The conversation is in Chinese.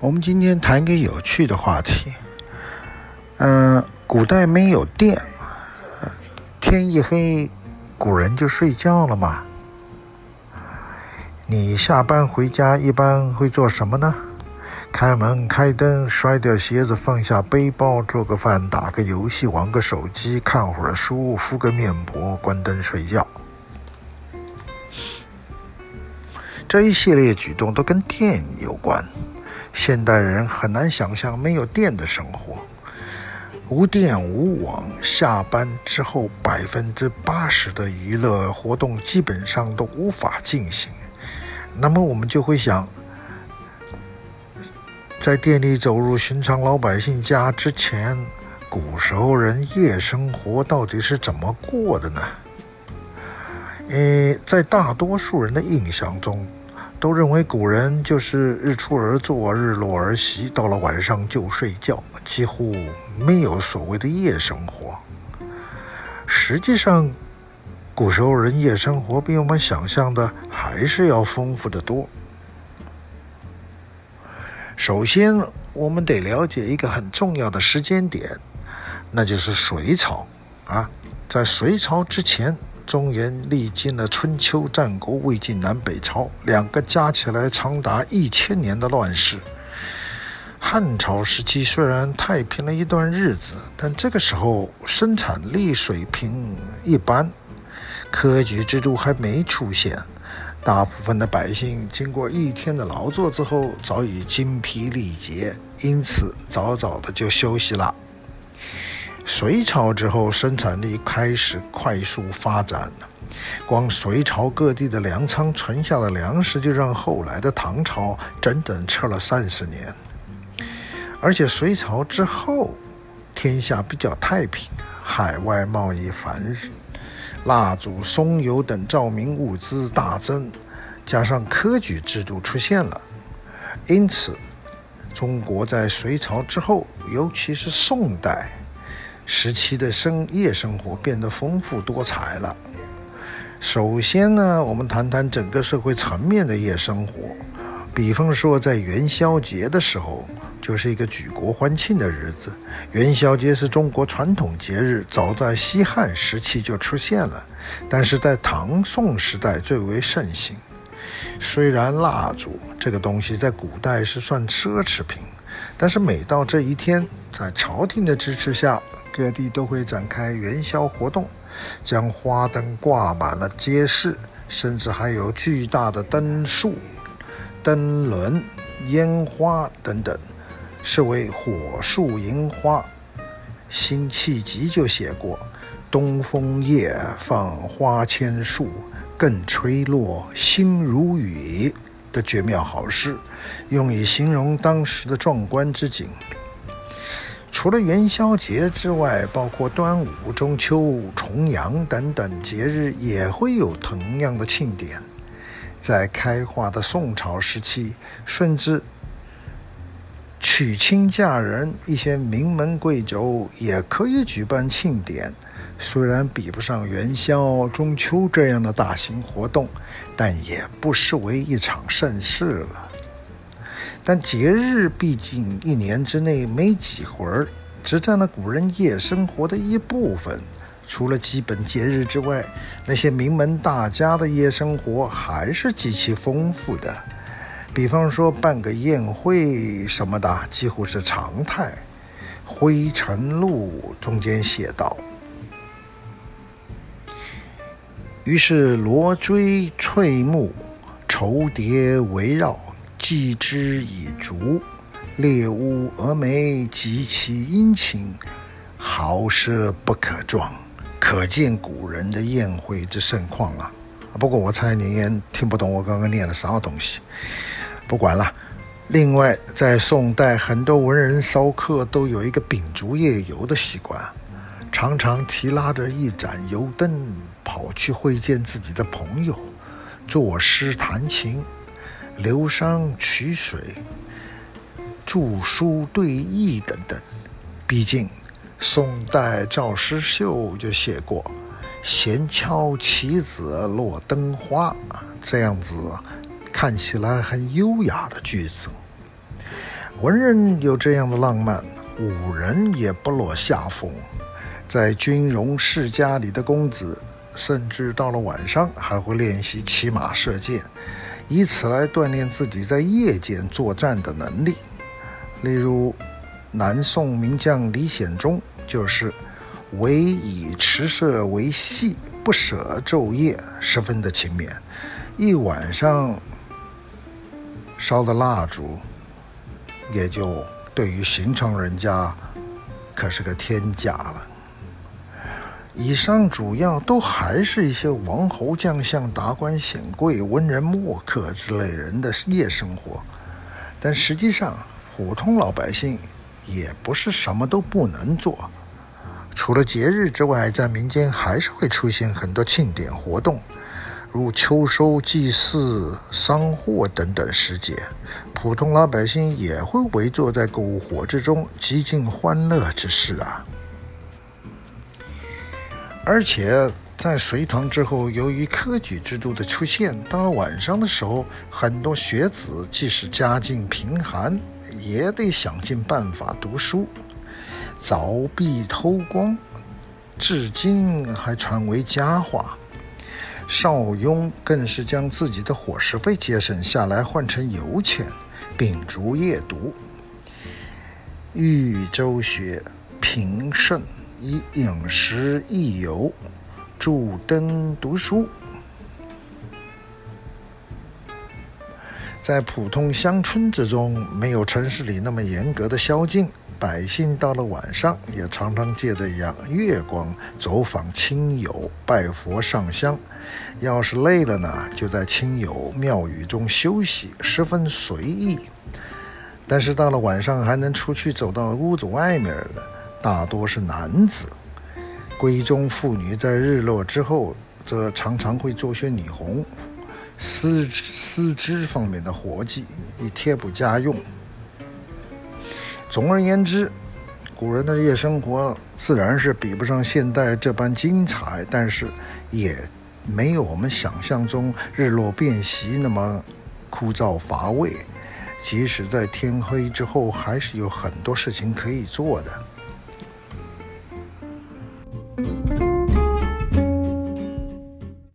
我们今天谈一个有趣的话题。嗯、古代没有电，天一黑，古人就睡觉了嘛。你下班回家一般会做什么呢？开门、开灯、摔掉鞋子、放下背包、做个饭、打个游戏、玩个手机、看会儿书、敷个面膜、关灯睡觉。这一系列举动都跟电有关。现代人很难想象没有电的生活，无电无网，下班之后百分之八十的娱乐活动基本上都无法进行。那么我们就会想，在电力走入寻常老百姓家之前，古时候人夜生活到底是怎么过的呢？诶，在大多数人的印象中，都认为古人就是日出而作，日落而息，到了晚上就睡觉，几乎没有所谓的夜生活。实际上，古时候人夜生活比我们想象的还是要丰富得多。首先，我们得了解一个很重要的时间点，那就是隋朝啊，在隋朝之前。中原历经了春秋战国、魏晋南北朝两个加起来长达一千年的乱世。汉朝时期虽然太平了一段日子，但这个时候生产力水平一般，科举制度还没出现，大部分的百姓经过一天的劳作之后，早已精疲力竭，因此早早的就休息了。隋朝之后，生产力开始快速发展。光隋朝各地的粮仓存下的粮食，就让后来的唐朝整整吃了三十年。而且隋朝之后，天下比较太平，海外贸易繁荣，蜡烛、松油等照明物资大增，加上科举制度出现了，因此，中国在隋朝之后，尤其是宋代。时期的生夜生活变得丰富多彩了。首先呢，我们谈谈整个社会层面的夜生活。比方说，在元宵节的时候，就是一个举国欢庆的日子。元宵节是中国传统节日，早在西汉时期就出现了，但是在唐宋时代最为盛行。虽然蜡烛这个东西在古代是算奢侈品，但是每到这一天，在朝廷的支持下，各地都会展开元宵活动，将花灯挂满了街市，甚至还有巨大的灯树、灯轮、烟花等等，是为火树银花。辛弃疾就写过“东风夜，放花千树，更吹落，星如雨”的绝妙好诗，用以形容当时的壮观之景。除了元宵节之外，包括端午、中秋、重阳等等节日也会有同样的庆典。在开化的宋朝时期，甚至娶亲嫁人，一些名门贵族也可以举办庆典。虽然比不上元宵、中秋这样的大型活动，但也不失为一场盛事了。但节日毕竟一年之内没几回儿，只占了古人夜生活的一部分。除了基本节日之外，那些名门大家的夜生活还是极其丰富的。比方说办个宴会什么的，几乎是常态。《灰尘录》中间写道：“于是罗锥翠幕，绸蝶围绕。”祭之以烛，猎物蛾眉，极其殷勤，豪奢不可状，可见古人的宴会之盛况啊！不过我猜你也听不懂我刚刚念的啥东西，不管了。另外，在宋代，很多文人骚客都有一个秉烛夜游的习惯，常常提拉着一盏油灯，跑去会见自己的朋友，作诗弹琴。流觞曲水、著书对弈等等，毕竟宋代赵师秀就写过“闲敲棋子落灯花”这样子看起来很优雅的句子。文人有这样的浪漫，武人也不落下风。在军容世家里的公子，甚至到了晚上还会练习骑马射箭，以此来锻炼自己在夜间作战的能力。例如，南宋名将李显忠就是唯以持射为戏，不舍昼夜，十分的勤勉。一晚上烧的蜡烛，也就对于寻常人家可是个天价了。以上主要都还是一些王侯将相、达官显贵、文人墨客之类人的夜生活，但实际上，普通老百姓也不是什么都不能做。除了节日之外，在民间还是会出现很多庆典活动，如秋收、祭祀、丧祸等等时节，普通老百姓也会围坐在篝火之中，极尽欢乐之事啊。而且在隋唐之后，由于科举制度的出现，到了晚上的时候，很多学子即使家境贫寒，也得想尽办法读书。凿壁偷光，至今还传为佳话。邵雍更是将自己的伙食费节省下来，换成油钱，秉烛夜读。豫州学平盛。以饮食益油，助灯读书。在普通乡村之中，没有城市里那么严格的宵禁，百姓到了晚上也常常借着阳月光走访亲友，拜佛上香。要是累了呢，就在亲友庙宇中休息，十分随意。但是到了晚上，还能出去走到屋子外面的。大多是男子，闺中妇女在日落之后，则常常会做些女红、丝丝织方面的活计，以贴补家用。总而言之，古人的夜生活自然是比不上现代这般精彩，但是也没有我们想象中日落便席那么枯燥乏味。即使在天黑之后，还是有很多事情可以做的。